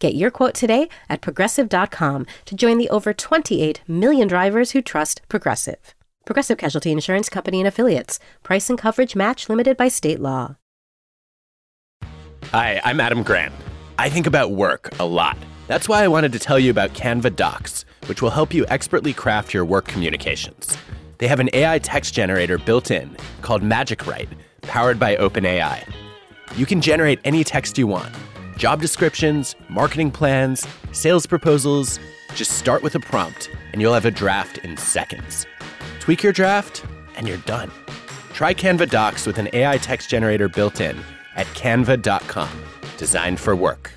Get your quote today at progressive.com to join the over 28 million drivers who trust Progressive. Progressive Casualty Insurance Company and Affiliates. Price and coverage match limited by state law. Hi, I'm Adam Grant. I think about work a lot. That's why I wanted to tell you about Canva Docs, which will help you expertly craft your work communications. They have an AI text generator built in called Magic Write, powered by OpenAI. You can generate any text you want job descriptions, marketing plans, sales proposals. Just start with a prompt, and you'll have a draft in seconds. Tweak your draft, and you're done. Try Canva Docs with an AI text generator built in at canva.com. Designed for work.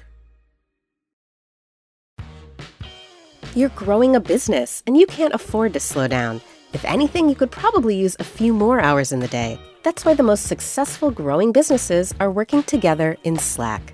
You're growing a business, and you can't afford to slow down. If anything, you could probably use a few more hours in the day. That's why the most successful growing businesses are working together in Slack.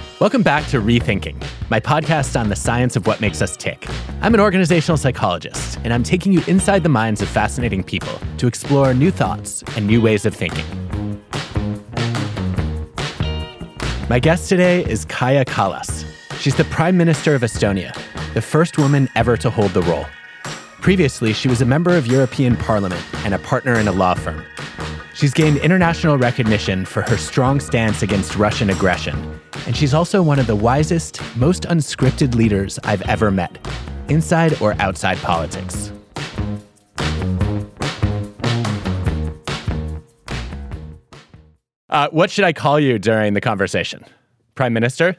Welcome back to Rethinking, my podcast on the science of what makes us tick. I'm an organizational psychologist, and I'm taking you inside the minds of fascinating people to explore new thoughts and new ways of thinking. My guest today is Kaja Kallas. She's the Prime Minister of Estonia, the first woman ever to hold the role. Previously, she was a member of European Parliament and a partner in a law firm. She's gained international recognition for her strong stance against Russian aggression and she's also one of the wisest, most unscripted leaders I've ever met, inside or outside politics. Uh, what should I call you during the conversation? Prime Minister?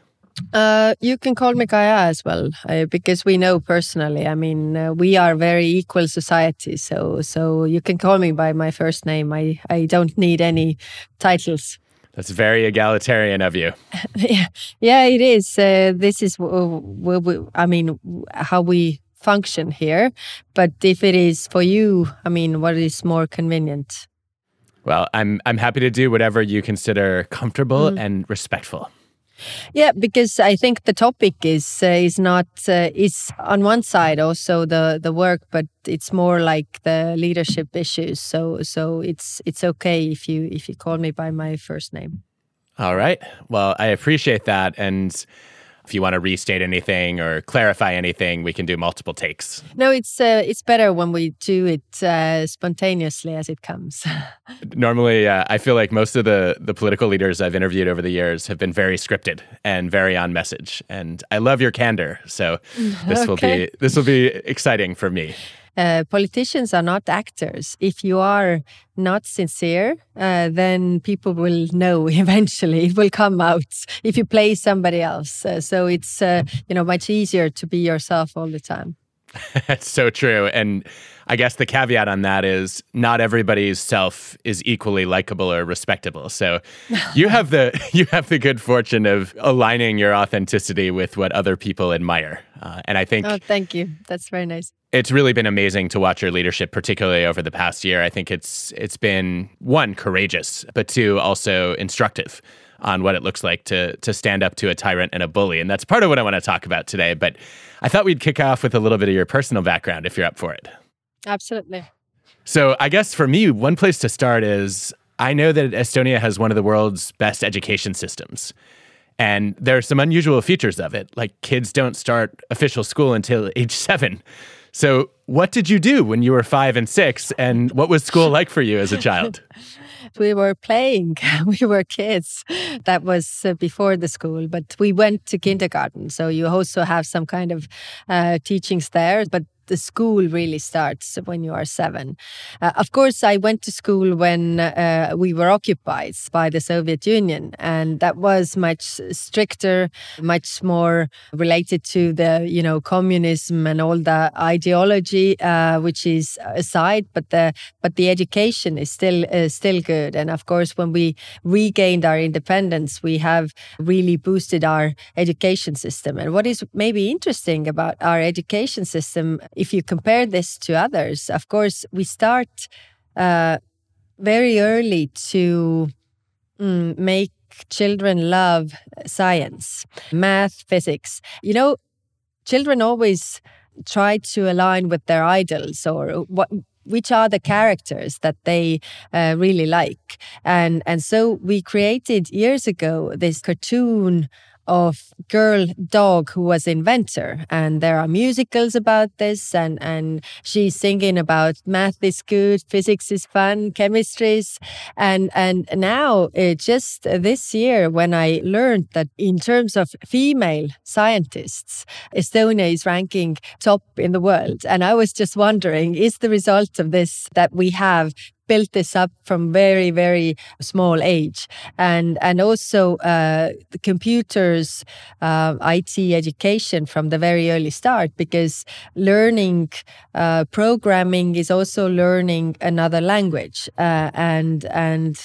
Uh, you can call me Kaja as well, uh, because we know personally. I mean, uh, we are very equal society, so so you can call me by my first name. I I don't need any titles. That's very egalitarian of you. yeah, yeah, it is. Uh, this is, we, I mean, how we function here. But if it is for you, I mean, what is more convenient? Well, I'm I'm happy to do whatever you consider comfortable mm. and respectful. Yeah, because I think the topic is uh, is not uh, is on one side also the the work, but it's more like the leadership issues. So so it's it's okay if you if you call me by my first name. All right. Well, I appreciate that, and if you want to restate anything or clarify anything, we can do multiple takes. No, it's uh, it's better when we do it uh, spontaneously as it comes. Normally, uh, I feel like most of the the political leaders I've interviewed over the years have been very scripted and very on message, and I love your candor. So this okay. will be this will be exciting for me. Uh, politicians are not actors. If you are not sincere, uh, then people will know eventually. It will come out if you play somebody else. Uh, so it's uh, you know much easier to be yourself all the time. That's so true. And I guess the caveat on that is not everybody's self is equally likable or respectable. So you have the you have the good fortune of aligning your authenticity with what other people admire. Uh, and I think Oh, thank you. That's very nice. It's really been amazing to watch your leadership particularly over the past year. I think it's it's been one courageous, but two also instructive on what it looks like to to stand up to a tyrant and a bully. And that's part of what I want to talk about today, but I thought we'd kick off with a little bit of your personal background if you're up for it. Absolutely. So, I guess for me, one place to start is I know that Estonia has one of the world's best education systems. And there are some unusual features of it, like kids don't start official school until age seven. So, what did you do when you were five and six? And what was school like for you as a child? we were playing. we were kids. That was uh, before the school, but we went to kindergarten. So you also have some kind of uh, teachings there. But the school really starts when you are seven. Uh, of course, I went to school when uh, we were occupied by the Soviet Union, and that was much stricter, much more related to the you know communism and all the ideology, uh, which is aside. But the but the education is still uh, still good, and of course, when we regained our independence, we have really boosted our education system. And what is maybe interesting about our education system if you compare this to others, of course, we start uh, very early to mm, make children love science, math, physics. You know, children always try to align with their idols or what which are the characters that they uh, really like and and so we created years ago this cartoon of girl dog who was inventor. And there are musicals about this and and she's singing about math is good physics is fun chemistry is and and now it just this year when i learned that in terms of female scientists estonia is ranking top in the world. And i was just wondering is the result of this that we have built this up from very very small age. And and also uh, the computers uh, IT education from the very early start because learning uh, programming is also learning another language uh, and and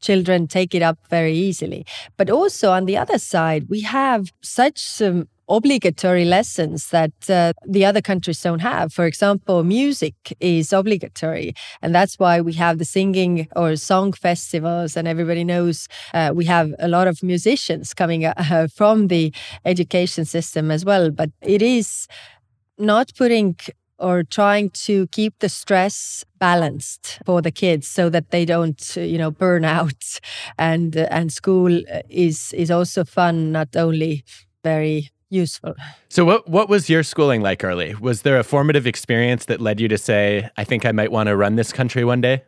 children take it up very easily. But also on the other side we have such some obligatory lessons that uh, the other countries don't have. For example, music is obligatory, and that's why we have the singing or song festivals, and everybody knows uh, we have a lot of musicians coming uh, from the education system as well. But it is not putting or trying to keep the stress balanced for the kids so that they don't you know burn out and and school is is also fun not only very useful. So what what was your schooling like early? Was there a formative experience that led you to say, I think I might want to run this country one day?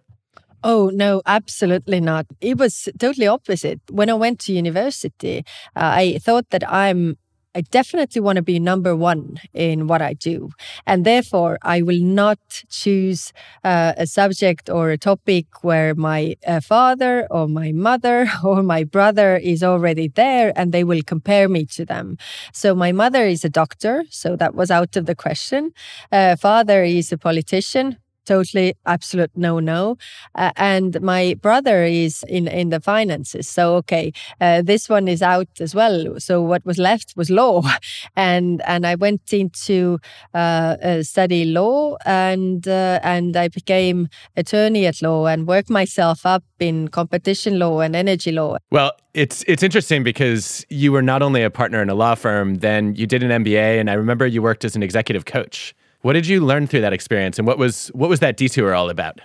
Oh, no, absolutely not. It was totally opposite. When I went to university, uh, I thought that I'm I definitely want to be number one in what I do. And therefore, I will not choose uh, a subject or a topic where my uh, father or my mother or my brother is already there and they will compare me to them. So, my mother is a doctor, so that was out of the question. Uh, father is a politician, totally absolute no no uh, and my brother is in in the finances. So okay uh, this one is out as well. So what was left was law. And and i went into uh, uh study law and uh, and i became attorney at law and worked myself up in competition law and energy law. Well it's it's interesting because you were not only a partner in a law firm then you did an mba and i remember you worked as an executive coach what did you learn through that experience, and what was what was that detour all about?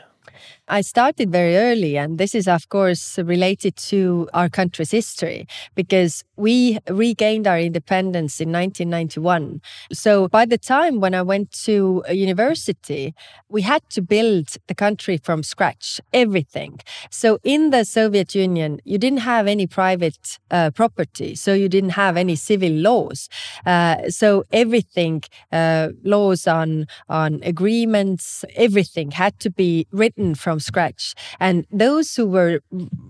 I started very early, and this is, of course, related to our country's history because we regained our independence in 1991. So, by the time when I went to university, we had to build the country from scratch, everything. So, in the Soviet Union, you didn't have any private uh, property, so you didn't have any civil laws. Uh, so, everything, uh, laws on on agreements, everything had to be written from from scratch. And those who were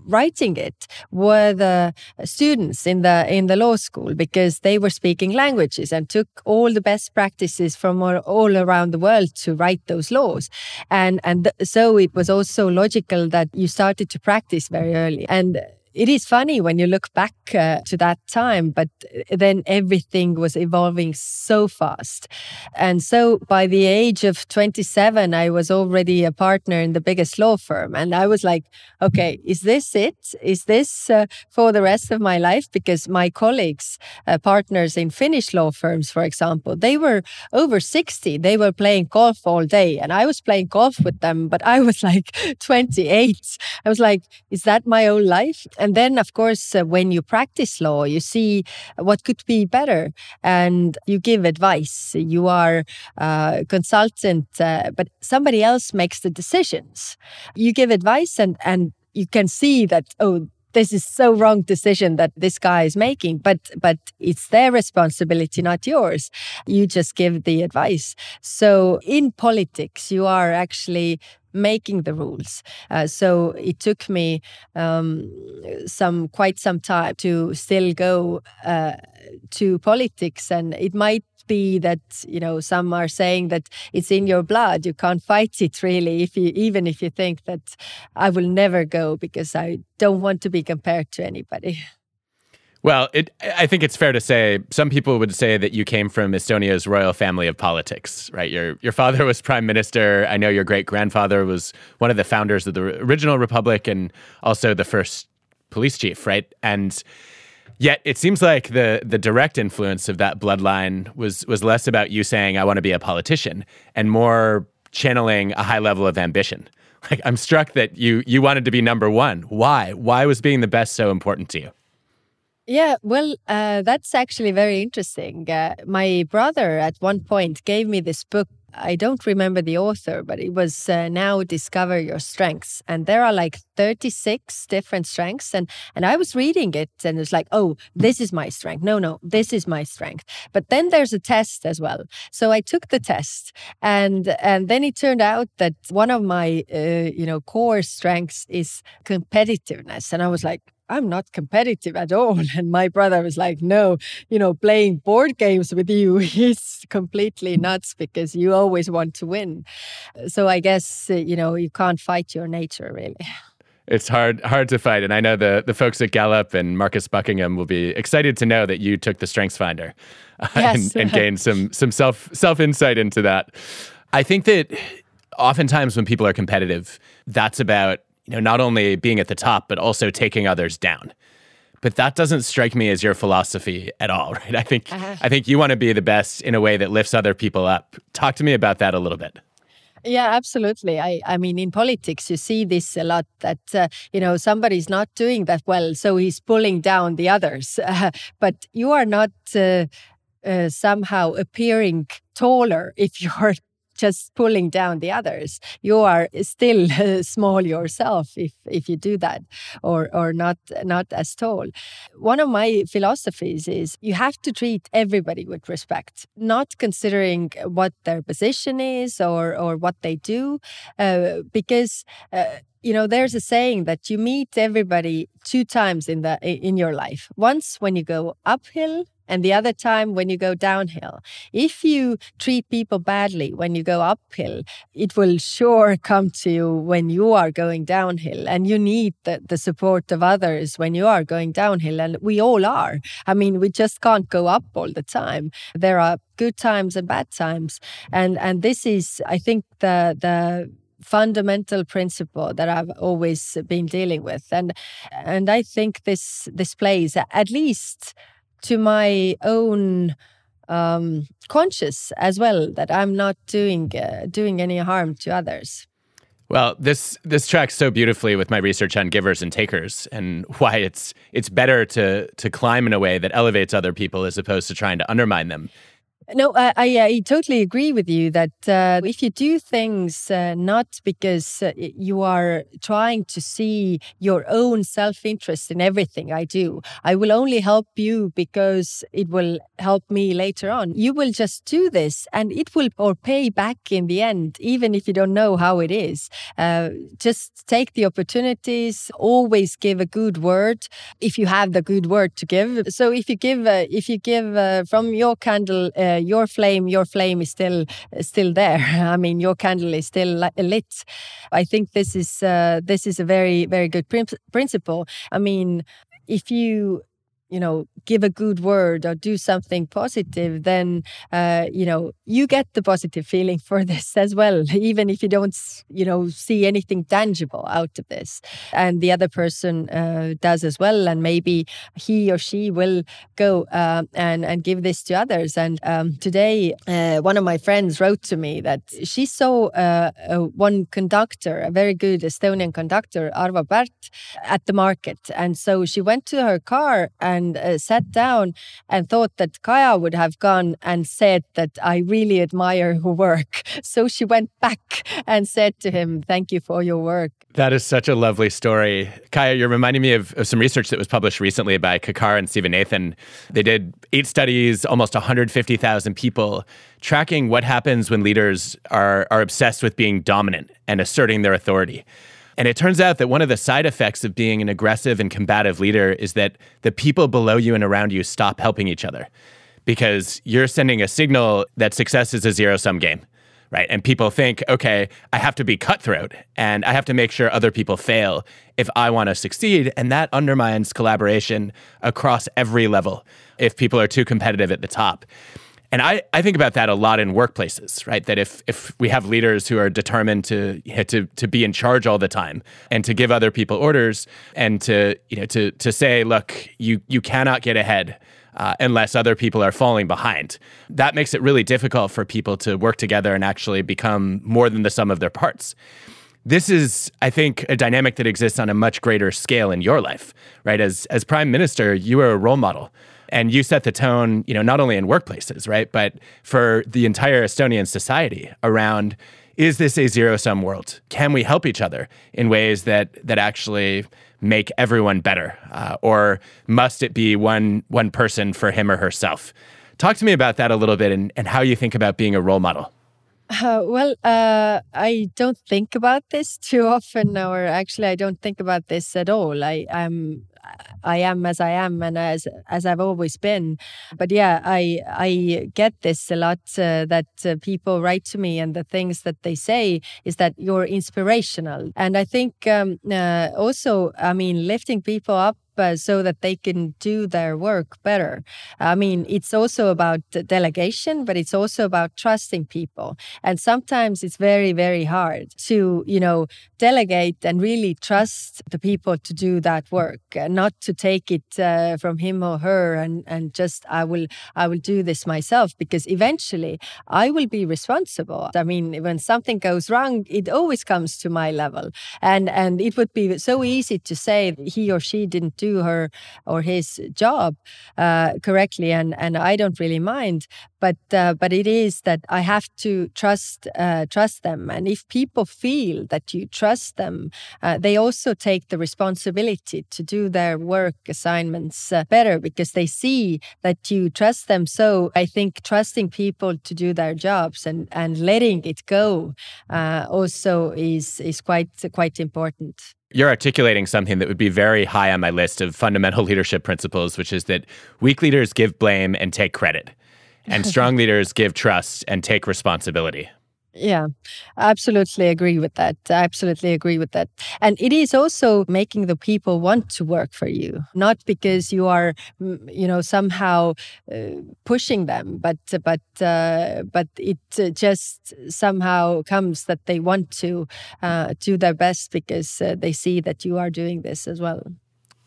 writing it were the students in the in the law school because they were speaking languages and took all the best practices from all around the world to write those laws. And and so it was also logical that you started to practice very early. And it is funny when you look back uh, to that time, but then everything was evolving so fast. And so by the age of 27, I was already a partner in the biggest law firm. And I was like, okay, is this it? Is this uh, for the rest of my life? Because my colleagues, uh, partners in Finnish law firms, for example, they were over 60. They were playing golf all day. And I was playing golf with them, but I was like 28. I was like, is that my own life? And then, of course, uh, when you practice law, you see what could be better and you give advice. You are a consultant, uh, but somebody else makes the decisions. You give advice and, and you can see that, oh, this is so wrong decision that this guy is making but but it's their responsibility not yours you just give the advice so in politics you are actually making the rules. Uh, so it took me um, some quite some time to still go uh, to politics, and it might be that you know some are saying that it's in your blood you can't fight it really if you even if you think that i will never go because i don't want to be compared to anybody Well, it, I think it's fair to say some people would say that you came from Estonia's royal family of politics, right? Your your father was prime minister. I know your great grandfather was one of the founders of the original republic and also the first police chief, right? And yet it seems like the the direct influence of that bloodline was was less about you saying I want to be a politician and more channeling a high level of ambition. Like I'm struck that you you wanted to be number 1. Why? Why was being the best so important to you? Yeah, well, uh, that's actually very interesting. Uh, my brother at one point gave me this book. I don't remember the author, but it was uh, Now Discover Your Strengths. And there are like 36 different strengths. And, and I was reading it and it's like, oh, this is my strength. No, no, this is my strength. But then there's a test as well. So I took the test and, and then it turned out that one of my, uh, you know, core strengths is competitiveness. And I was like, I'm not competitive at all. And my brother was like, no, you know, playing board games with you is completely nuts because you always want to win. So I guess, uh, you know, you can't fight your nature really. It's hard hard to fight. And I know the, the folks at Gallup and Marcus Buckingham will be excited to know that you took the Strengths Finder uh, yes. and, and gained some some self self insight into that. I think that oftentimes when people are competitive, that's about you know, not only being at the top, but also taking others down. But that doesn't strike me as your philosophy at all, right? I think uh-huh. I think you want to be the best in a way that lifts other people up. Talk to me about that a little bit. Yeah, absolutely. I, I mean, in politics, you see this a lot that, uh, you know, somebody's not doing that well, so he's pulling down the others. Uh, but you are not uh, uh somehow appearing taller if you're just pulling down the others. You are still small yourself if if you do that, or or not not as tall. One of my philosophies is you have to treat everybody with respect, not considering what their position is or or what they do, uh, because. Uh, you know there's a saying that you meet everybody two times in the in your life once when you go uphill and the other time when you go downhill. If you treat people badly when you go uphill, it will sure come to you when you are going downhill. And you need the, the support of others when you are going downhill. And we all are. I mean, we just can't go up all the time. There are good times and bad times. And and this is, I think, the the fundamental principle that I've always been dealing with. And and I think this this plays at least to my own um, conscious as well that I'm not doing uh, doing any harm to others. Well, this this tracks so beautifully with my research on givers and takers and why it's it's better to to climb in a way that elevates other people as opposed to trying to undermine them. No, I, I, I, totally agree with you that uh, if you do things uh, not because uh, you are trying to see your own self interest in everything I do, I will only help you because it will help me later on. You will just do this and it will or pay back in the end, even if you don't know how it is. Uh, just take the opportunities, always give a good word if you have the good word to give. So if you give, uh, if you give uh, from your candle, uh, your flame, your flame is still still there. I mean, your candle is still lit. I think this is uh, this is a very very good principle. I mean, if you you know give a good word or do something positive then uh, you know you get the positive feeling for this as well even if you don't you know see anything tangible out of this. And the other person uh, does as well and maybe he or she will go uh, and and give this to others. And um, today uh, one of my friends wrote to me that she saw uh, one conductor a very good Estonian conductor Arvo Pärt at the market. And so she went to her car and and uh, sat down and thought that Kaja would have gone and said that I really admire her work. So she went back and said to him, Thank you for your work. That is such a lovely story. Kaja, you're reminding me of, of some research that was published recently by Kakkar and Sivanathan. They did eight studies, almost 150,000 people, tracking what happens when leaders are, are obsessed with being dominant and asserting their authority. And it turns out that one of the side effects of being an aggressive and combative leader is that the people below you and around you stop helping each other because you're sending a signal that success is a zero sum game. Right. And people think, okay, I have to be cutthroat and I have to make sure other people fail if I want to succeed. And that undermines collaboration across every level if people are too competitive at the top. And I, I think about that a lot in workplaces, right? That if if we have leaders who are determined to to to be in charge all the time and to give other people orders and to you know to to say, look, you you cannot get ahead uh, unless other people are falling behind. That makes it really difficult for people to work together and actually become more than the sum of their parts. This is, I think, a dynamic that exists on a much greater scale in your life, right? As as prime minister, you are a role model and you set the tone, you know, not only in workplaces, right, but for the entire Estonian society around is this a zero sum world? Can we help each other in ways that that actually make everyone better, uh, or must it be one one person for him or herself? Talk to me about that a little bit and, and how you think about being a role model. Uh, well, uh, I don't think about this too often, or actually, I don't think about this at all. I, I'm I am as I am and as as I've always been. But yeah, I I get this a lot uh, that uh, people write to me and the things that they say is that you're inspirational. And I think um, uh, also, I mean, lifting people up uh, so that they can do their work better. I mean, it's also about delegation, but it's also about trusting people. And sometimes it's very, very hard to, you know, delegate and really trust the people to do that work, and not to take it uh, from him or her and and just I will I will do this myself because eventually I will be responsible. I mean, when something goes wrong, it always comes to my level, and and it would be so easy to say he or she didn't do her or his job uh, correctly, and and I don't really mind. But uh, but it is that I have to trust uh, trust them, and if people feel that you trust them, uh, they also take the responsibility to do their work assignments uh, better because they see that you trust them. So I think trusting people to do their jobs and and letting it go uh, also is is quite quite important you're articulating something that would be very high on my list of fundamental leadership principles, which is that weak leaders give blame and take credit, and strong leaders give trust and take responsibility. Yeah, absolutely agree with that. I absolutely agree with that. And it is also making the people want to work for you, not because you are, you know, somehow uh, pushing them, but but uh, but it uh, just somehow comes that they want to uh, do their best because uh, they see that you are doing this as well.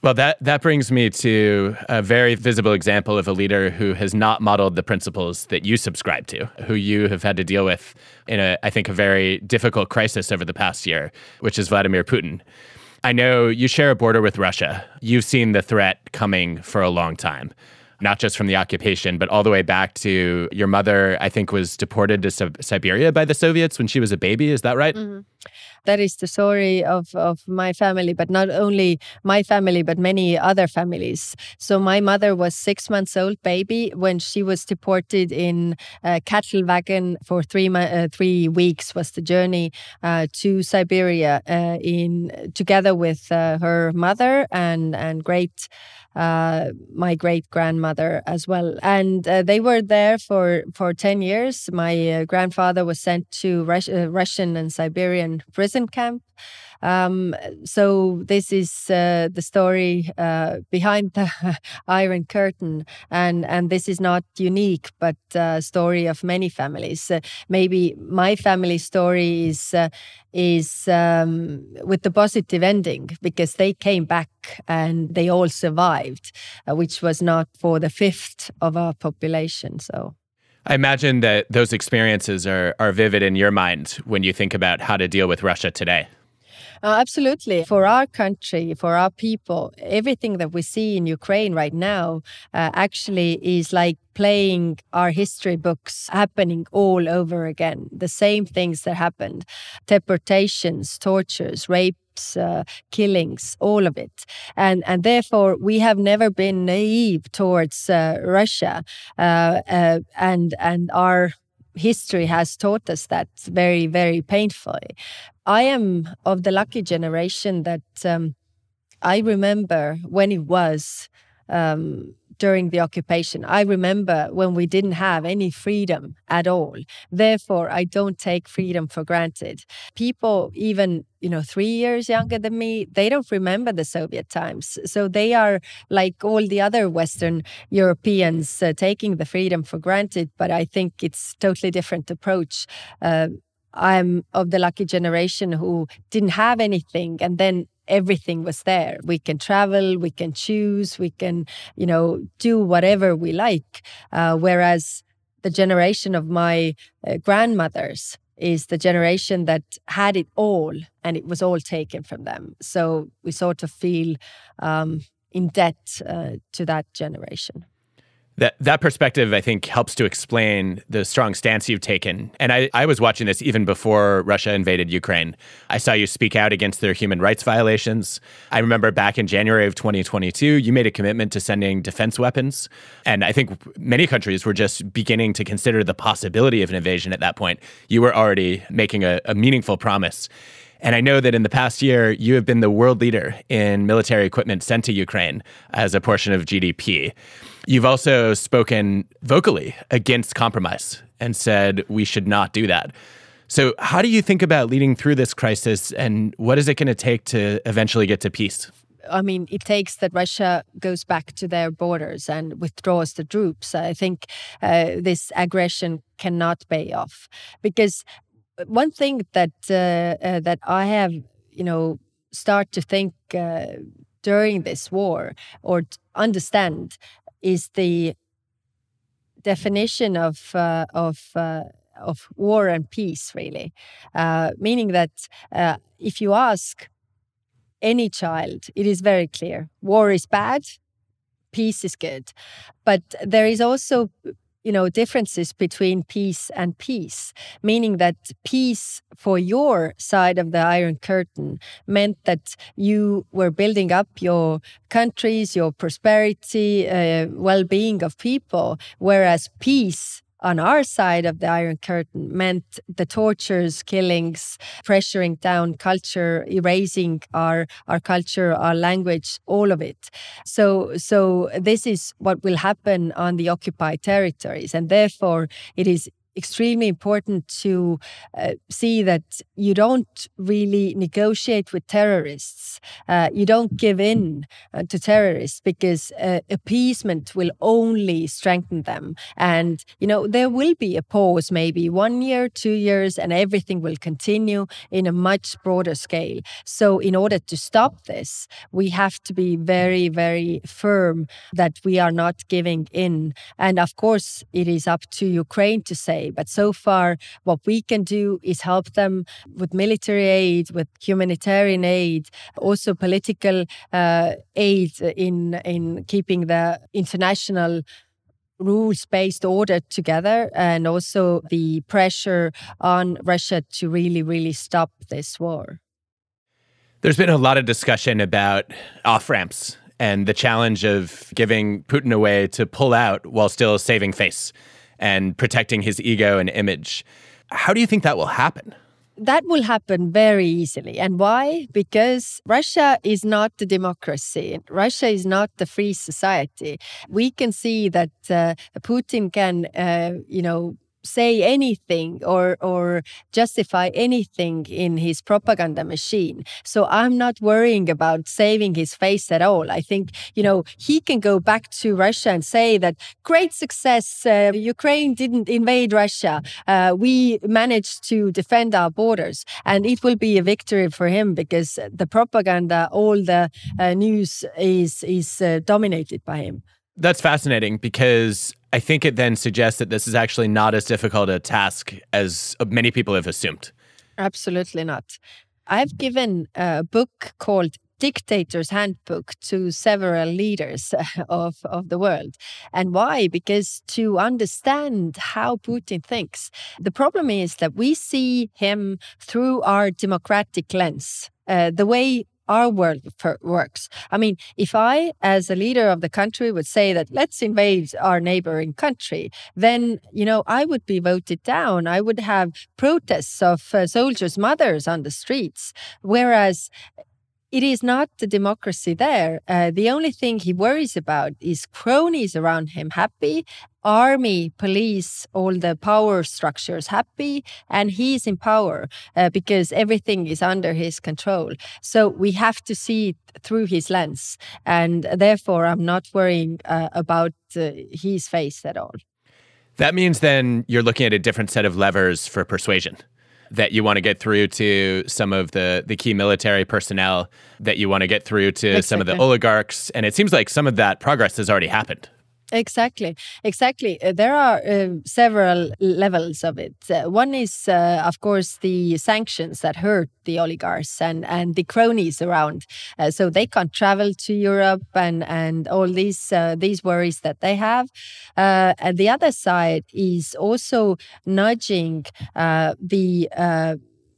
Well, that, that brings me to a very visible example of a leader who has not modeled the principles that you subscribe to, who you have had to deal with in a, I think, a very difficult crisis over the past year, which is Vladimir Putin. I know you share a border with Russia. You've seen the threat coming for a long time, not just from the occupation, but all the way back to your mother, I think, was deported to Siberia by the Soviets when she was a baby. Is that right? Mm-hmm. That is the story of, of my family, but not only my family, but many other families. So my mother was six months old baby when she was deported in a cattle wagon for three uh, three weeks was the journey uh, to Siberia uh, in together with uh, her mother and and great uh, my great grandmother as well. And uh, they were there for, for 10 years. My uh, grandfather was sent to Rus- uh, Russian and Siberian prison camp. Um, so this is uh, the story uh, behind the Iron Curtain, and and this is not unique, but uh, story of many families. Uh, maybe my family story is uh, is um, with the positive ending because they came back and they all survived, uh, which was not for the fifth of our population. So. I imagine that those experiences are, are vivid in your mind when you think about how to deal with Russia today. Uh, absolutely. For our country, for our people, everything that we see in Ukraine right now uh, actually is like playing our history books happening all over again. The same things that happened deportations, tortures, rapes, uh, killings, all of it. And, and therefore, we have never been naive towards uh, Russia. Uh, uh and, and our history has taught us that very, very painfully. I am of the lucky generation that um, I remember when it was um, during the occupation. I remember when we didn't have any freedom at all. Therefore, I don't take freedom for granted. People, even you know, three years younger than me, they don't remember the Soviet times. So they are like all the other Western Europeans uh, taking the freedom for granted. But I think it's totally different approach. Uh, I'm of the lucky generation who didn't have anything and then everything was there. We can travel, we can choose, we can, you know, do whatever we like. Uh, whereas the generation of my uh, grandmothers is the generation that had it all and it was all taken from them. So we sort of feel um, in debt uh, to that generation that that perspective i think helps to explain the strong stance you've taken. And I, I was watching this even before russia invaded ukraine. I saw you speak out against their human rights violations. I remember back in january of 2022 you made a commitment to sending defense weapons. And i think many countries were just beginning to consider the possibility of an invasion at that point. You were already making a, a meaningful promise and I know that in the past year, you have been the world leader in military equipment sent to Ukraine as a portion of GDP. You've also spoken vocally against compromise and said we should not do that. So, how do you think about leading through this crisis and what is it going to take to eventually get to peace? I mean, it takes that Russia goes back to their borders and withdraws the troops. I think uh, this aggression cannot pay off because one thing that uh, uh, that I have, you know, start to think uh, during this war or understand is the definition of uh, of of war and peace, really, meaning that if you ask any child, it is very clear: war is bad, peace is good. But there is also you know differences between peace and peace meaning that peace for your side of the iron curtain meant that you were building up your countries your prosperity uh, well-being of people whereas peace on our side of the Iron Curtain meant the tortures, killings, pressuring down culture, erasing our our culture, our language, all of it. So so this is what will happen on the occupied territories, and therefore it is extremely important to uh, see that you don't really negotiate with terrorists. Uh, you don't give in uh, to terrorists because uh, appeasement will only strengthen them. And, you know, there will be a pause, maybe one year, two years, and everything will continue in a much broader scale. So, in order to stop this, we have to be very, very firm that we are not giving in. And of course, it is up to Ukraine to say, but so far, what we can do is help them with military aid, with humanitarian aid, also political uh, aid in in keeping the international rules based order together and also the pressure on Russia to really, really stop this war. There's been a lot of discussion about off ramps and the challenge of giving Putin a way to pull out while still saving face and protecting his ego and image. How do you think that will happen? That will happen very easily. And why? Because Russia is not the democracy. Russia is not the free society. We can see that uh, Putin can, uh, you know, say anything or or justify anything in his propaganda machine. So I'm not worrying about saving his face at all. I think you know he can go back to Russia and say that great success. Uh, Ukraine didn't invade Russia. Uh, we managed to defend our borders, and it will be a victory for him because the propaganda, all the uh, news is is uh, dominated by him. That's fascinating because I think it then suggests that this is actually not as difficult a task as many people have assumed. Absolutely not. I've given a book called Dictator's Handbook to several leaders of, of the world. And why? Because to understand how Putin thinks, the problem is that we see him through our democratic lens. Uh, the way our world works. I mean, if I, as a leader of the country, would say that let's invade our neighboring country, then, you know, I would be voted down. I would have protests of uh, soldiers' mothers on the streets. Whereas it is not the democracy there. Uh, the only thing he worries about is cronies around him happy, army, police, all the power structures happy, and he's in power uh, because everything is under his control. So we have to see it through his lens, and therefore I'm not worrying uh, about uh, his face at all. That means then you're looking at a different set of levers for persuasion that you want to get through to some of the the key military personnel, that you want to get through to exactly. some of the oligarchs, and it seems like some of that progress has already happened. Exactly, exactly. Uh, there are uh, several levels of it. Uh, one is, uh, of course, the sanctions that hurt the oligarchs and, and the cronies around, uh, so they can't travel to Europe and and all these uh, these worries that they have. and the other side is also nudging the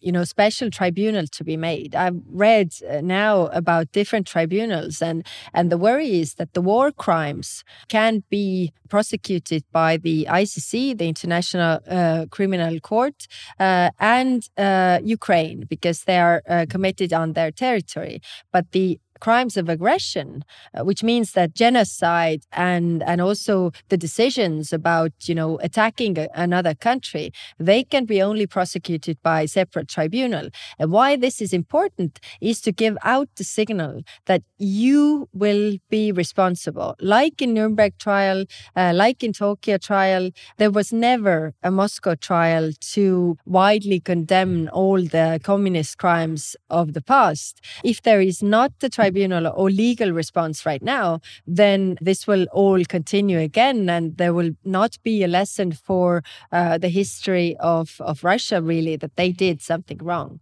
you know special tribunal to be made. I've read uh, now about different tribunals and and the worry is that the war crimes can be prosecuted by the icc the international uh, criminal court uh, and uh, ukraine because they are uh, committed on their territory. But the crimes of aggression, uh, which means that genocide and and also the decisions about you know attacking a, another country, they can be only prosecuted by separate tribunal. And why this is important is to give out the signal that you will be responsible. Like in Nuremberg trial, uh, like in Tokyo trial, there was never a Moscow trial to widely condemn all the communist crimes of the past. If there is not the tribunal tribunal or legal response right now, then this will all continue again, and there will not be a lesson for uh, the history of of Russia really that they did something wrong.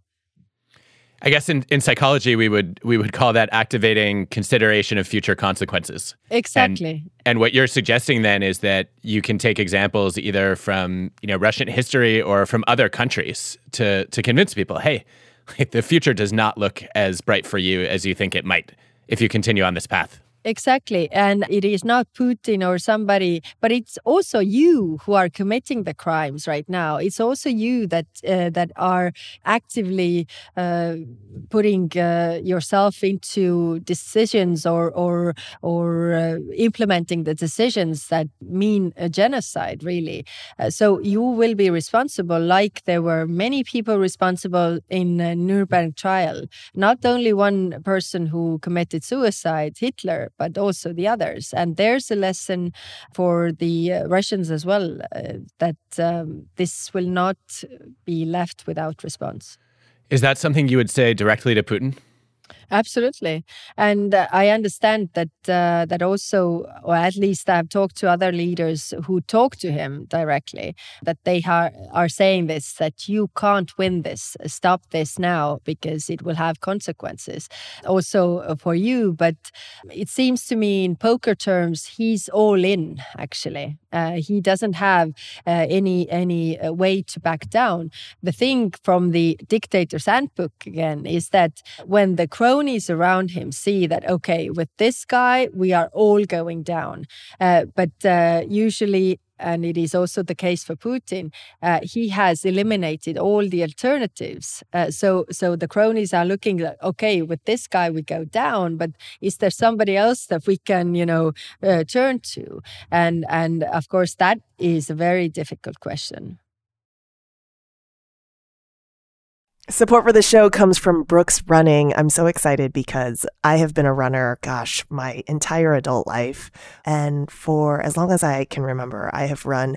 I guess in, in psychology we would we would call that activating consideration of future consequences. Exactly. And, and, what you're suggesting then is that you can take examples either from you know Russian history or from other countries to to convince people, hey, the future does not look as bright for you as you think it might if you continue on this path. Exactly. And it is not Putin or somebody, but it's also you who are committing the crimes right now. It's also you that uh, that are actively uh, putting uh, yourself into decisions or or or uh, implementing the decisions that mean a genocide. Really, uh, so you will be responsible. Like there were many people responsible in Nuremberg trial. Not only one person who committed suicide, Hitler but also the others. And there's a lesson for the uh, Russians as well uh, that um, this will not be left without response. Is that something you would say directly to Putin? Absolutely, and uh, I understand that uh, that also, or at least I've talked to other leaders who talk to him directly, that they are are saying this that you can't win this, stop this now because it will have consequences, also uh, for you. But it seems to me, in poker terms, he's all in. Actually, uh, he doesn't have uh, any any uh, way to back down. The thing from the dictator's handbook again is that when the cronies around him see that okay, with this guy we are all going down, uh, but uh, usually and it is also the case for Putin, uh, he has eliminated all the alternatives. Uh, so, so the cronies are looking like, okay, with this guy we go down, but is there somebody else that we can, you know, uh, turn to? And and of course that is a very difficult question. Support for the show comes from Brooks Running. I'm so excited because I have been a runner, gosh, my entire adult life. And for as long as I can remember, I have run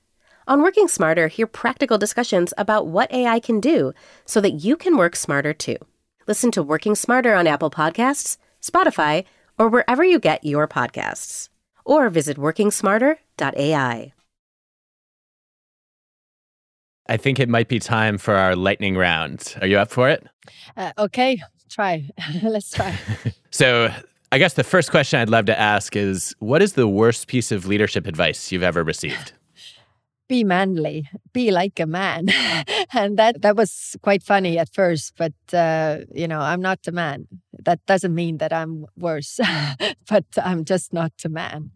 On Working Smarter, hear practical discussions about what AI can do so that you can work smarter too. Listen to Working Smarter on Apple Podcasts, Spotify, or wherever you get your podcasts. Or visit workingsmarter.ai. I think it might be time for our lightning round. Are you up for it? Uh, okay, try. Let's try. so, I guess the first question I'd love to ask is what is the worst piece of leadership advice you've ever received? Be manly, be like a man. and that that was quite funny at first, but uh, you know, I'm not a man. That doesn't mean that I'm worse, but I'm just not a man.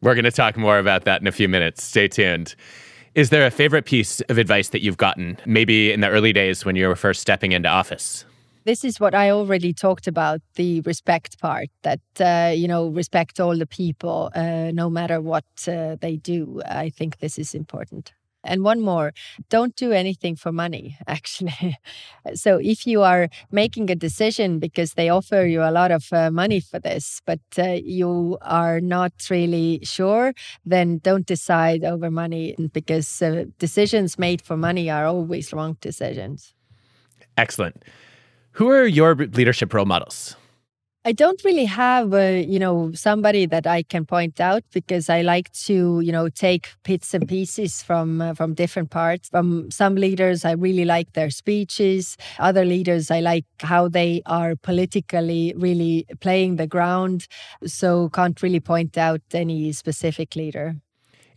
We're going to talk more about that in a few minutes. Stay tuned. Is there a favorite piece of advice that you've gotten, maybe in the early days when you were first stepping into office? This is what I already talked about the respect part that, uh, you know, respect all the people, uh, no matter what uh, they do. I think this is important. And one more don't do anything for money, actually. so if you are making a decision because they offer you a lot of uh, money for this, but uh, you are not really sure, then don't decide over money because uh, decisions made for money are always wrong decisions. Excellent. Who are your leadership role models? I don't really have, a, you know, somebody that I can point out because I like to, you know, take bits and pieces from uh, from different parts. From some leaders, I really like their speeches. Other leaders, I like how they are politically really playing the ground. So can't really point out any specific leader.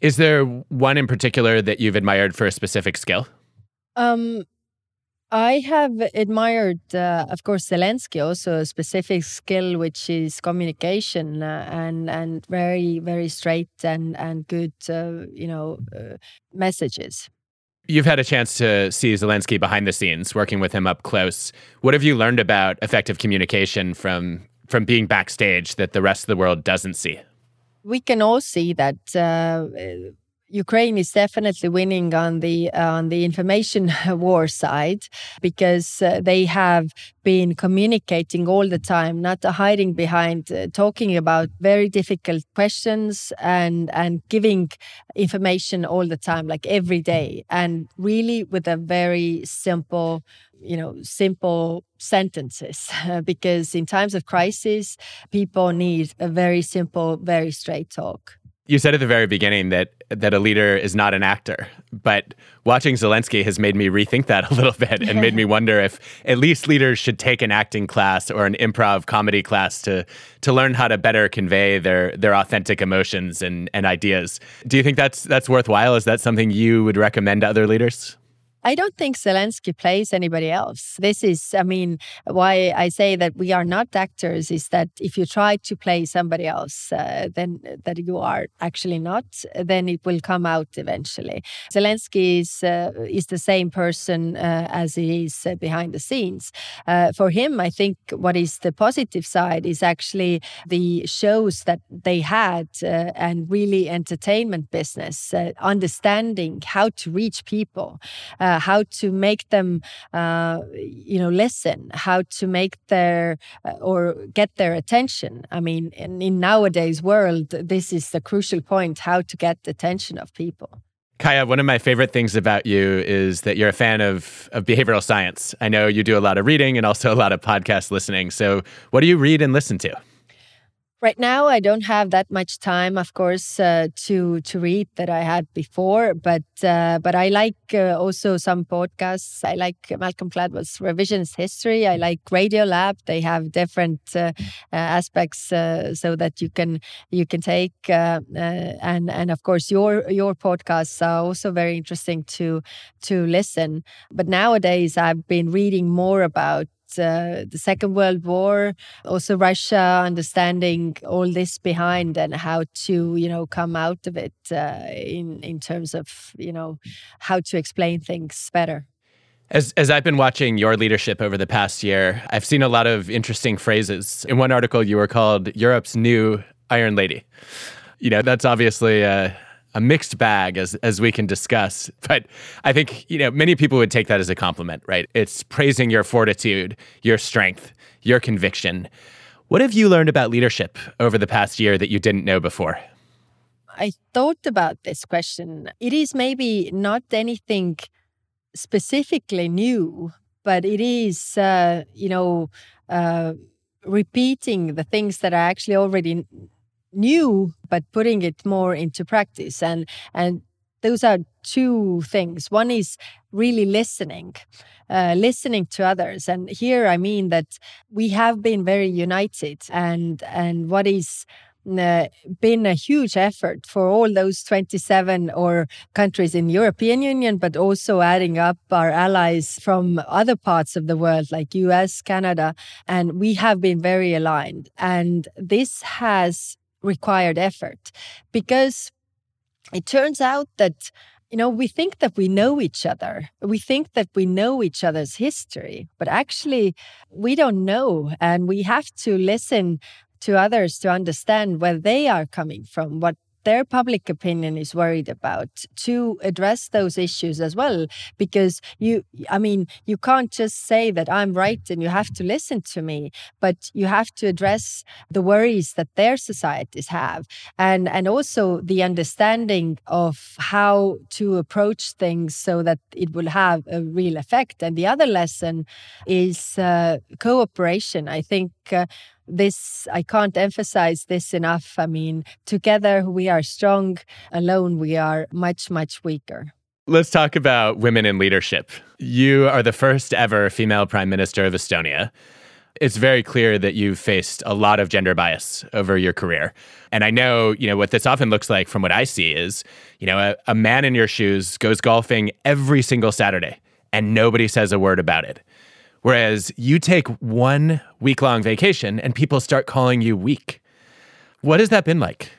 Is there one in particular that you've admired for a specific skill? Um, I have admired, uh, of course, Zelensky also a specific skill, which is communication uh, and and very very straight and and good, uh, you know, uh, messages. You've had a chance to see Zelensky behind the scenes, working with him up close. What have you learned about effective communication from from being backstage that the rest of the world doesn't see? We can all see that uh, Ukraine is definitely winning on the on the information war side because uh, they have been communicating all the time, not hiding behind, uh, talking about very difficult questions and and giving information all the time, like every day, and really with a very simple you know simple sentences. Because in times of crisis people need a very simple very straight talk You said at the very beginning that that a leader is not an actor, but watching Zelensky has made me rethink that a little bit and made me wonder if at least leaders should take an acting class or an improv comedy class to to learn how to better convey their their authentic emotions and and ideas. Do you think that's that's worthwhile? Is that something you would recommend to other leaders? I don't think Zelensky plays anybody else. This is, I mean, why I say that we are not actors is that if you try to play somebody else, uh, then that you are actually not, then it will come out eventually. Zelensky is uh, is the same person uh, as he is uh, behind the scenes. Uh, for him, I think what is the positive side is actually the shows that they had uh, and really entertainment business, understanding how to reach people uh, how to make them, uh, you know, listen, how to make their uh, or get their attention. I mean, in, in nowadays world, this is the crucial point: how to get the attention of people. Kaja, one of my favorite things about you is that you're a fan of, of behavioral science. I know you do a lot of reading and also a lot of podcast listening. So, what do you read and listen to? Right now, I don't have that much time, of course, uh, to to read that I had before. But uh, but I like uh, also some podcasts. I like Malcolm Gladwell's Revisionist History. I like Radio Lab. They have different uh, uh, aspects uh, so that you can you can take and and of course your your podcasts are also very interesting to to listen. But nowadays, I've been reading more about uh, the Second World War, also Russia, understanding all this behind and how to, you know, come out of it uh, in in terms of, you know, how to explain things better. As, as I've been watching your leadership over the past year, I've seen a lot of interesting phrases. In one article, you were called Europe's new Iron Lady. You know, that's obviously uh, a mixed bag as as we can discuss. But I think you know many people would take that as a compliment, right? It's praising your fortitude, your strength, your conviction. What have you learned about leadership over the past year that you didn't know before? I thought about this question. It is maybe not anything specifically new, but it is, uh, you know, uh, repeating the things that I actually already new but putting it more into practice. And and those are two things. One is really listening uh, listening to others. And here i mean that we have been very united and and what is uh, been a huge effort for all those 27 or countries in European Union, but also adding up our allies from other parts of the world like US, Canada, and we have been very aligned. And this has required effort. Because it turns out that you know we think that we know each other. We think that we know each other's history but actually we don't know and we have to listen to others to understand where they are coming from what their public opinion is worried about to address those issues as well because you i mean you can't just say that i'm right and you have to listen to me but you have to address the worries that their societies have. And and also the understanding of how to approach things so that it will have a real effect. And the other lesson is uh, cooperation. I think uh, this i can't emphasize this enough i mean together we are strong alone we are much much weaker let's talk about women in leadership you are the first ever female prime minister of estonia it's very clear that you've faced a lot of gender bias over your career. And I know, you know, what this often looks like from what I see is, you know, a, a man in your shoes goes golfing every single Saturday and nobody says a word about it. Whereas you take one week long vacation and people start calling you weak. What has that been like?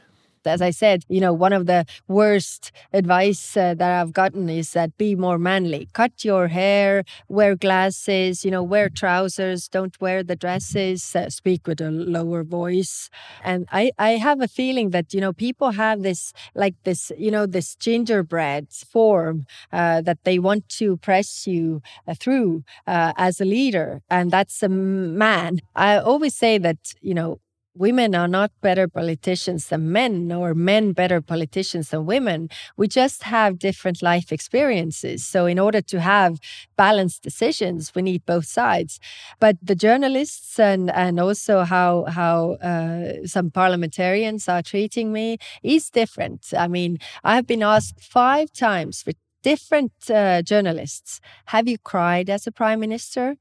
As I said, you know, one of the worst advice uh, that I've gotten is that be more manly. Cut your hair, wear glasses, you know, wear trousers, don't wear the dresses, uh, speak with a lower voice. And I, I have a feeling that, you know, people have this, like this, you know, this gingerbread form uh, that they want to press you uh, through uh, as a leader. And that's a man. I always say that, you know, women are not better politicians than men or men better politicians than women. We just have different life experiences. So, in order to have balanced decisions, we need both sides. But the journalists and, and also how, how uh, some parliamentarians are treating me is different. I mean, I have been asked five times with different uh, journalists Have you cried as a prime minister?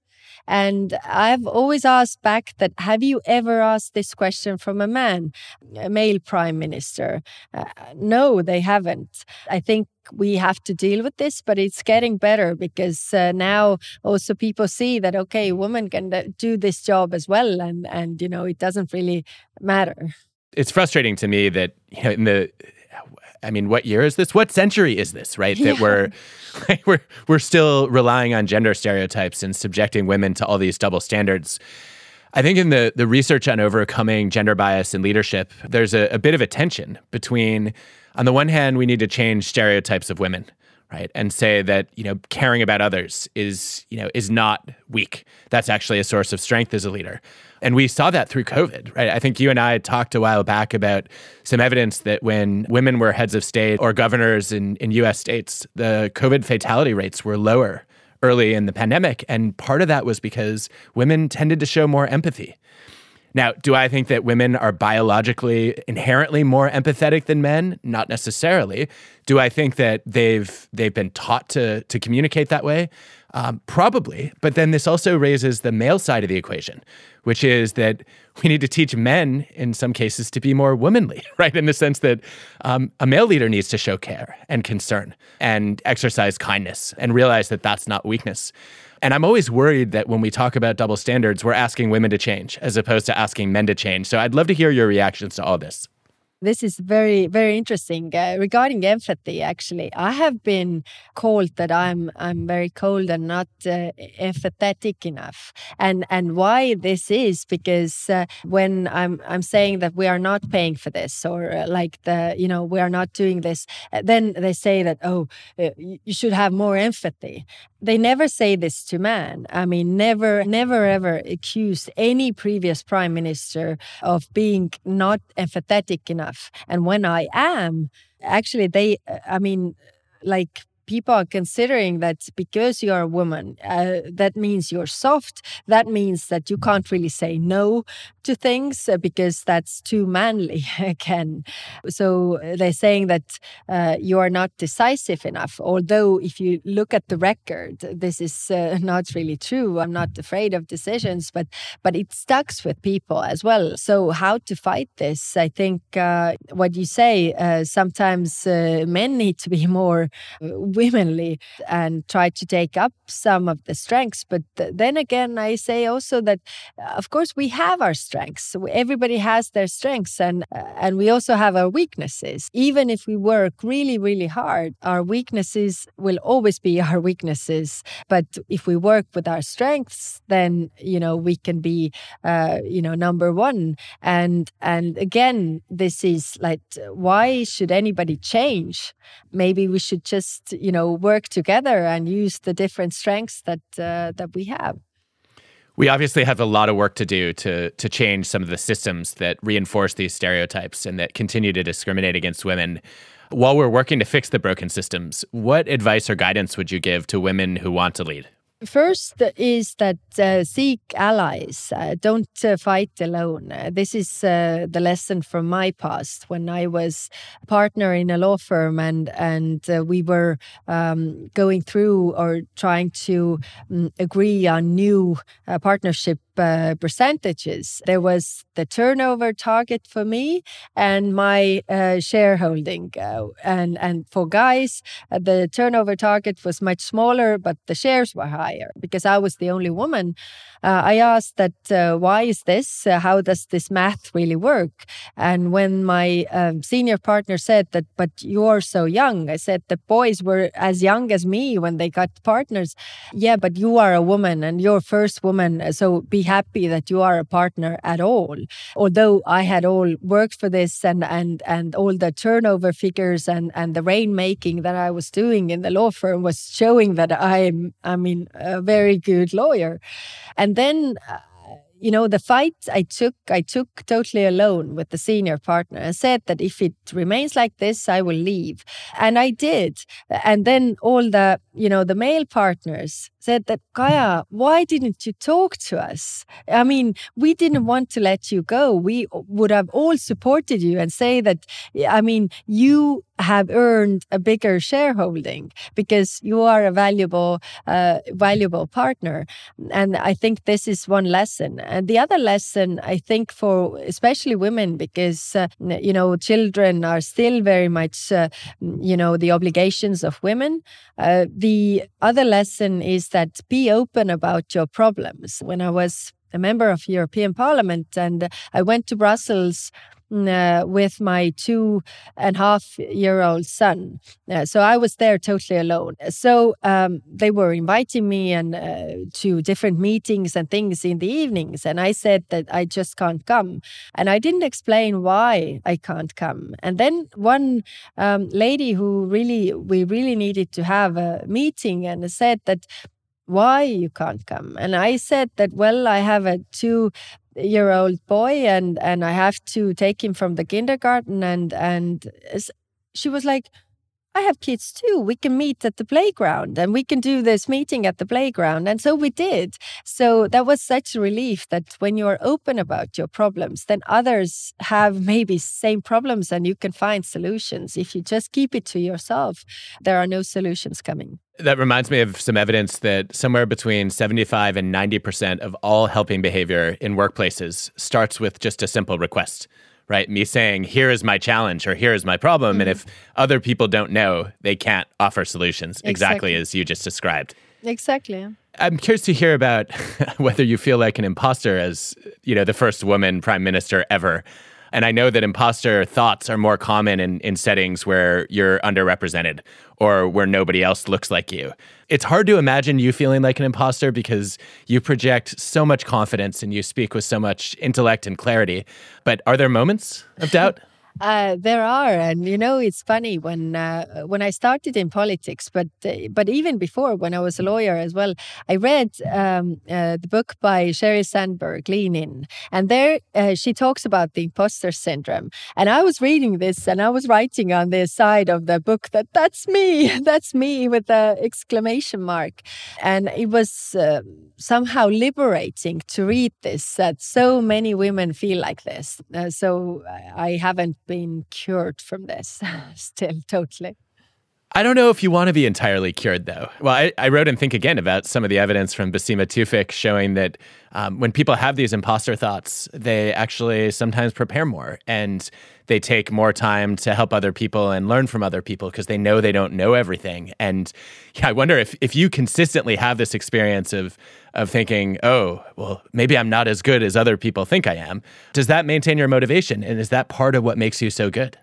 And I've always asked back that have you ever asked this question from a man, a male prime minister? Uh, no, they haven't. I think we have to deal with this, but it's getting better because uh, now also people see that okay, women can do this job as well, and and you know it doesn't really matter. It's frustrating to me that you know in the I mean, what year is this? What century is this? Right? That we're we're we're still relying on gender stereotypes and subjecting women to all these double standards. I think in the the research on overcoming gender bias in leadership, there's a, a bit of a tension between, on the one hand, we need to change stereotypes of women, right, and say that you know caring about others is you know is not weak. That's actually a source of strength as a leader. And we saw that through COVID, right? I think you and I talked a while back about some evidence that when women were heads of state or governors in, in US states, the COVID fatality rates were lower early in the pandemic. And part of that was because women tended to show more empathy. Now, do I think that women are biologically inherently more empathetic than men? Not necessarily. Do I think that they've they've been taught to to communicate that way? Um, probably. But then this also raises the male side of the equation, which is that we need to teach men, in some cases, to be more womanly, right? In the sense that um, a male leader needs to show care and concern and exercise kindness and realize that that's not weakness. And I'm always worried that when we talk about double standards, we're asking women to change as opposed to asking men to change. So I'd love to hear your reactions to all this. This is very, very interesting. Uh, regarding empathy, actually, I have been called that I'm I'm very cold and not uh, empathetic enough. And and why this is because uh, when I'm I'm saying that we are not paying for this or uh, like the you know we are not doing this, uh, then they say that oh uh, you should have more empathy. They never say this to man. I mean, never, never ever accuse any previous prime minister of being not empathetic enough enough. And when I am, actually, they, uh, I mean, like people are considering that because you're a woman, uh, that means you're soft. That means that you can't really say no to things uh, because that's too manly again. So uh, they're saying that uh, you are not decisive enough. Although, if you look at the record, this is uh, not really true. I'm not afraid of decisions, but but it stucks with people as well. So how to fight this? I think uh, what you say. sometimes men need to be more womanly and try to take up some of the strengths. But then again, I say also that, uh, of course, we have our strengths. Everybody has their strengths, and uh, and we also have our weaknesses. Even if we work really, really hard, our weaknesses will always be our weaknesses. But if we work with our strengths, then you know we can be, uh, you know, number one. And and again, this is like, why should anybody change? Maybe we should just you know work together and use the different strengths that uh, that we have we obviously have a lot of work to do to to change some of the systems that reinforce these stereotypes and that continue to discriminate against women. While we're working to fix the broken systems, what advice or guidance would you give to women who want to lead? First is that uh, seek allies. Uh, don't uh, fight alone. Uh, this is uh, the lesson from my past when I was a partner in a law firm and and uh, we were um, going through or trying to um, agree on new partnership uh, percentages. There was the turnover target for me and my uh, shareholding. Uh, and, and for guys, uh, the turnover target was much smaller, but the shares were higher because I was the only woman. Uh, I asked that, uh, why is this? how does this math really work? And when my um, senior partner said that, but you're so young, I said the boys were as young as me when they got partners. Yeah, but you are a woman and you're first woman. So be happy that you are a partner at all. Although I had all worked for this and and and all the turnover figures and and the rainmaking that I was doing in the law firm was showing that I'm I mean a very good lawyer. And then uh, you know, the fight I took, I took totally alone with the senior partner and said that if it remains like this, I will leave. And I did. And then all the, you know, the male partners said that, Kaja, why didn't you talk to us? I mean, we didn't want to let you go. We would have all supported you and say that, I mean, you have earned a bigger shareholding because you are a valuable uh, valuable partner and i think this is one lesson and the other lesson i think for especially women because uh, you know children are still very much uh, you know the obligations of women uh, the other lesson is that be open about your problems when i was a member of European Parliament and I went to Brussels uh, with my two and a half year old son. Uh, so I was there totally alone. So um, they were inviting me and uh, to different meetings and things in the evenings, and I said that I just can't come, and I didn't explain why I can't come. And then one um, lady who really we really needed to have a meeting and said that why you can't come? And i said that well i have a two year old boy and and I have to take him from the kindergarten and and she was like I have kids too. We can meet at the playground and we can do this meeting at the playground. And so we did. So that was such a relief that when you are open about your problems, then others have maybe same problems and you can find solutions. If you just keep it to yourself, there are no solutions coming. That reminds me of some evidence that somewhere between 75 and 90% of all helping behavior in workplaces starts with just a simple request right? Me saying, here is my challenge or here is my problem. Mm-hmm. And if other people don't know, they can't offer solutions exactly, exactly as you just described. Exactly. I'm curious to hear about whether you feel like an imposter as, you know, the first woman prime minister ever. And I know that imposter thoughts are more common in, in settings where you're underrepresented or where nobody else looks like you. It's hard to imagine you feeling like an imposter because you project so much confidence and you speak with so much intellect and clarity. But are there moments of doubt? Uh, there are, and you know, it's funny when uh, when I started in politics, but uh, but even before, when I was a lawyer as well, I read um, uh, the book by Sheryl Sandberg, Lean In, and there uh, she talks about the imposter syndrome. And I was reading this, and I was writing on the side of the book that that's me, that's me with the exclamation mark, and it was uh, somehow liberating to read this that so many women feel like this. so I haven't been cured from this still totally. I don't know if you want to be entirely cured, though. Well, I, I, wrote and think again about some of the evidence from Basima Tewfik showing that um, when people have these imposter thoughts, they actually sometimes prepare more and they take more time to help other people and learn from other people because they know they don't know everything. And yeah, I wonder if if you consistently have this experience of of thinking, oh, well, maybe I'm not as good as other people think I am. Does that maintain your motivation? And is that part of what makes you so good?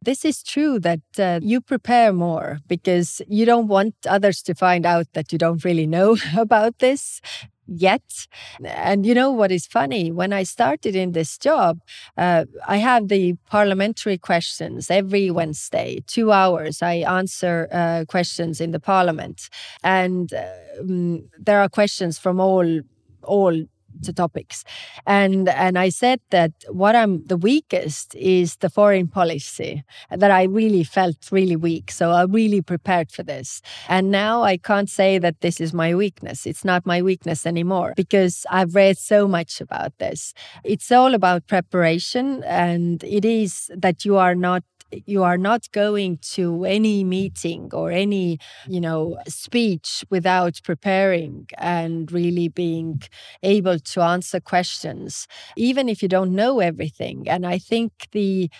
This is true that uh, you prepare more because you don't want others to find out that you don't really know about this yet. And you know what is funny? When I started in this job, uh, I have the parliamentary questions every Wednesday, two hours. I answer uh, questions in the parliament, and um, there are questions from all all to topics. And and i said that what i'm the weakest is the foreign policy that i really felt really weak so i really prepared for this. And now i can't say that this is my weakness. It's not my weakness anymore because i've read so much about this. It's all about preparation and it is that you are not you are not going to any meeting or any you know speech without preparing and really being able to answer questions even if you don't know everything. And i think the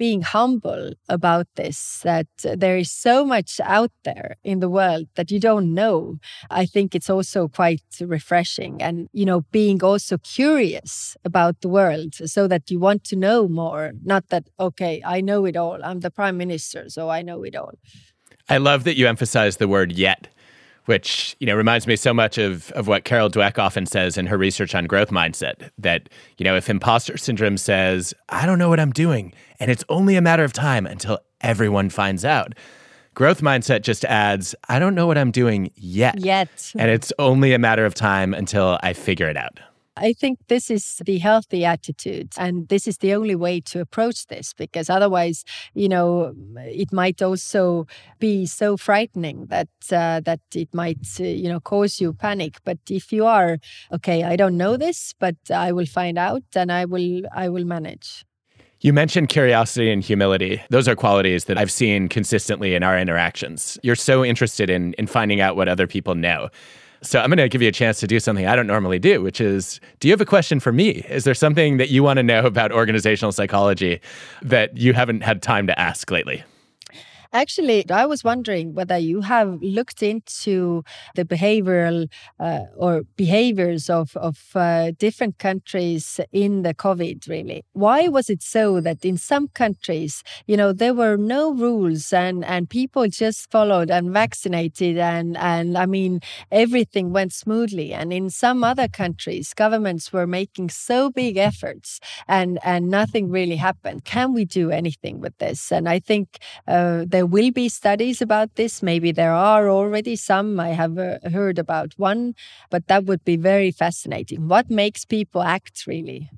being humble about this that there is so much out there in the world that you don't know. I think it's also quite refreshing and you know being also curious about the world so that you want to know more not that okay i know it all. I'm the prime minister so i know it all. I love that you emphasize the word yet which you know reminds me so much of of what Carol Dweck often says in her research on growth mindset. That you know, if imposter syndrome says, "I don't know what I'm doing," and it's only a matter of time until everyone finds out. Growth mindset just adds, I don't know what I'm doing yet. Yet. And it's only a matter of time until I figure it out. I think this is the healthy attitude. And this is the only way to approach this because otherwise, you know, it might also be so frightening that uh, that it might, uh, you know, cause you panic. But if you are, okay, I don't know this, but I will find out and I will I will manage. You mentioned curiosity and humility. Those are qualities that I've seen consistently in our interactions. You're so interested in in finding out what other people know. So I'm going to give you a chance to do something I don't normally do, which is do you have a question for me? Is there something that you want to know about organizational psychology that you haven't had time to ask lately? Actually, I was wondering whether you have looked into the behavioral uh, or behaviors of, of uh, different countries in the COVID, really. Why was it so that in some countries, you know, there were no rules and, and people just followed and vaccinated and, and I mean, everything went smoothly. And in some other countries, governments were making so big efforts and, and nothing really happened. Can we do anything with this? And I think uh, there will be studies about this. Maybe there are already some. I have uh, heard about one, but that would be very fascinating. What makes people act really?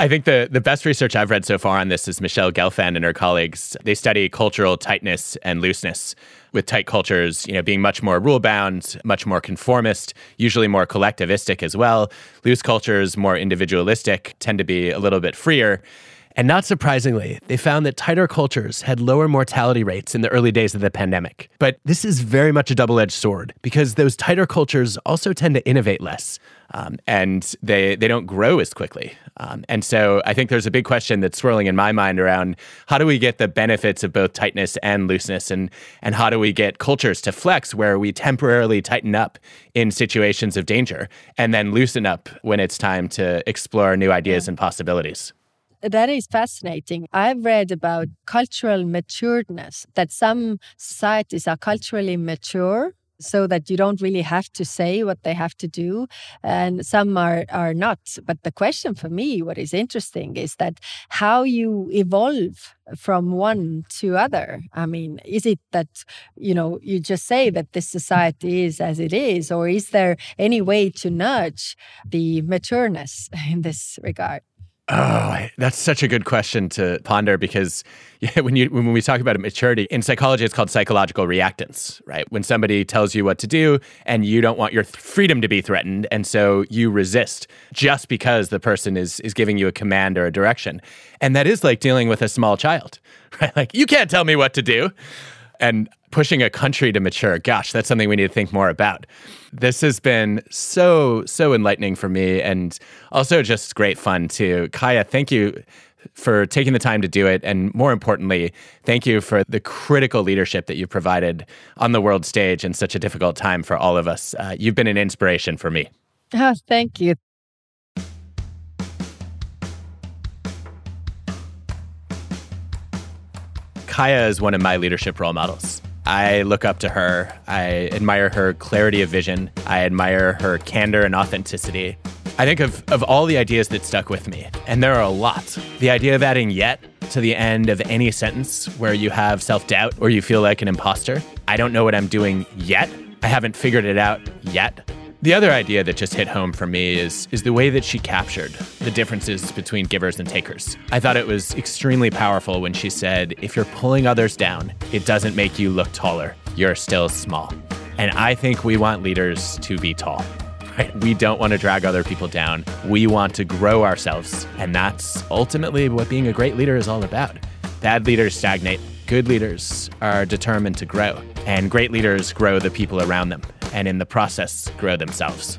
I think the, the best research I've read so far on this is Michelle Gelfand and her colleagues. They study cultural tightness and looseness, with tight cultures, you know, being much more rule bound, much more conformist, usually more collectivistic as well. Loose cultures, more individualistic, tend to be a little bit freer. And not surprisingly, they found that tighter cultures had lower mortality rates in the early days of the pandemic. But this is very much a double edged sword because those tighter cultures also tend to innovate less. Um, and they they don't grow as quickly. Um, and so I think there's a big question that's swirling in my mind around how do we get the benefits of both tightness and looseness, and and how do we get cultures to flex where we temporarily tighten up in situations of danger and then loosen up when it's time to explore new ideas yeah. and possibilities that is fascinating. I've read about cultural matureness, that some societies are culturally mature so that you don't really have to say what they have to do and some are are not. But the question for me what is interesting is that how you evolve from one to other. I mean is it that you know you just say that this society is as it is or is there any way to nudge the matureness in this regard Oh, that's such a good question to ponder because yeah, when you when we talk about maturity in psychology, it's called psychological reactance, right? When somebody tells you what to do and you don't want your th- freedom to be threatened, and so you resist just because the person is is giving you a command or a direction, and that is like dealing with a small child, right? Like you can't tell me what to do, and pushing a country to mature. Gosh, that's something we need to think more about. This has been so, so enlightening for me and also just great fun too. Kaja, thank you for taking the time to do it. And more importantly, thank you for the critical leadership that you provided on the world stage in such a difficult time for all of us. Uh, you've been an inspiration for me. Oh, thank you. Kaja is one of my leadership role models. I look up to her. I admire her clarity of vision. I admire her candor and authenticity. I think of, of all the ideas that stuck with me, and there are a lot. The idea of adding yet to the end of any sentence where you have self doubt or you feel like an imposter. I don't know what I'm doing yet. I haven't figured it out yet. The other idea that just hit home for me is, is the way that she captured the differences between givers and takers. I thought it was extremely powerful when she said, if you're pulling others down, it doesn't make you look taller. You're still small. And I think we want leaders to be tall. Right? We don't want to drag other people down. We want to grow ourselves. And that's ultimately what being a great leader is all about. Bad leaders stagnate. Good leaders are determined to grow. And great leaders grow the people around them and in the process grow themselves.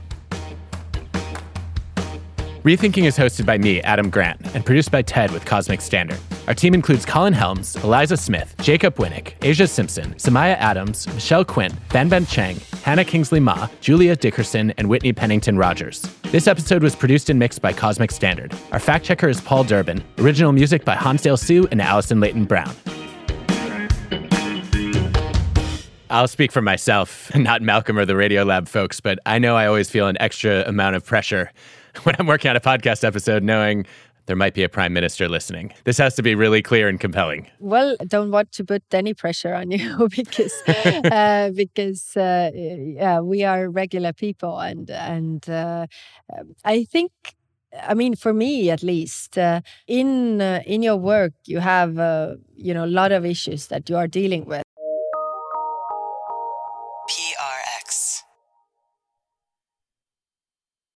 Rethinking is hosted by me, Adam Grant, and produced by TED with Cosmic Standard. Our team includes Colin Helms, Eliza Smith, Jacob Winik, Aja Simpson, Samiah Adams, Michelle Quint, Ben Ben Chang, Hannah Kingsley Ma, Julia Dickerson, and Whitney Pennington Rodgers. This episode was produced and mixed by Cosmic Standard. Our fact checker is Paul Durbin. Original music by Hansdale Hsu and Allison Leyton-Brown. I'll speak for myself, not Malcolm or the Radio Lab folks, but I know I always feel an extra amount of pressure when I'm working on a podcast episode, knowing there might be a prime minister listening. This has to be really clear and compelling. Well, don't want to put any pressure on you because uh, because uh, yeah, we are regular people, and and uh, I think I mean, for me at least, uh, in uh, in your work, you have uh, you know a lot of issues that you are dealing with.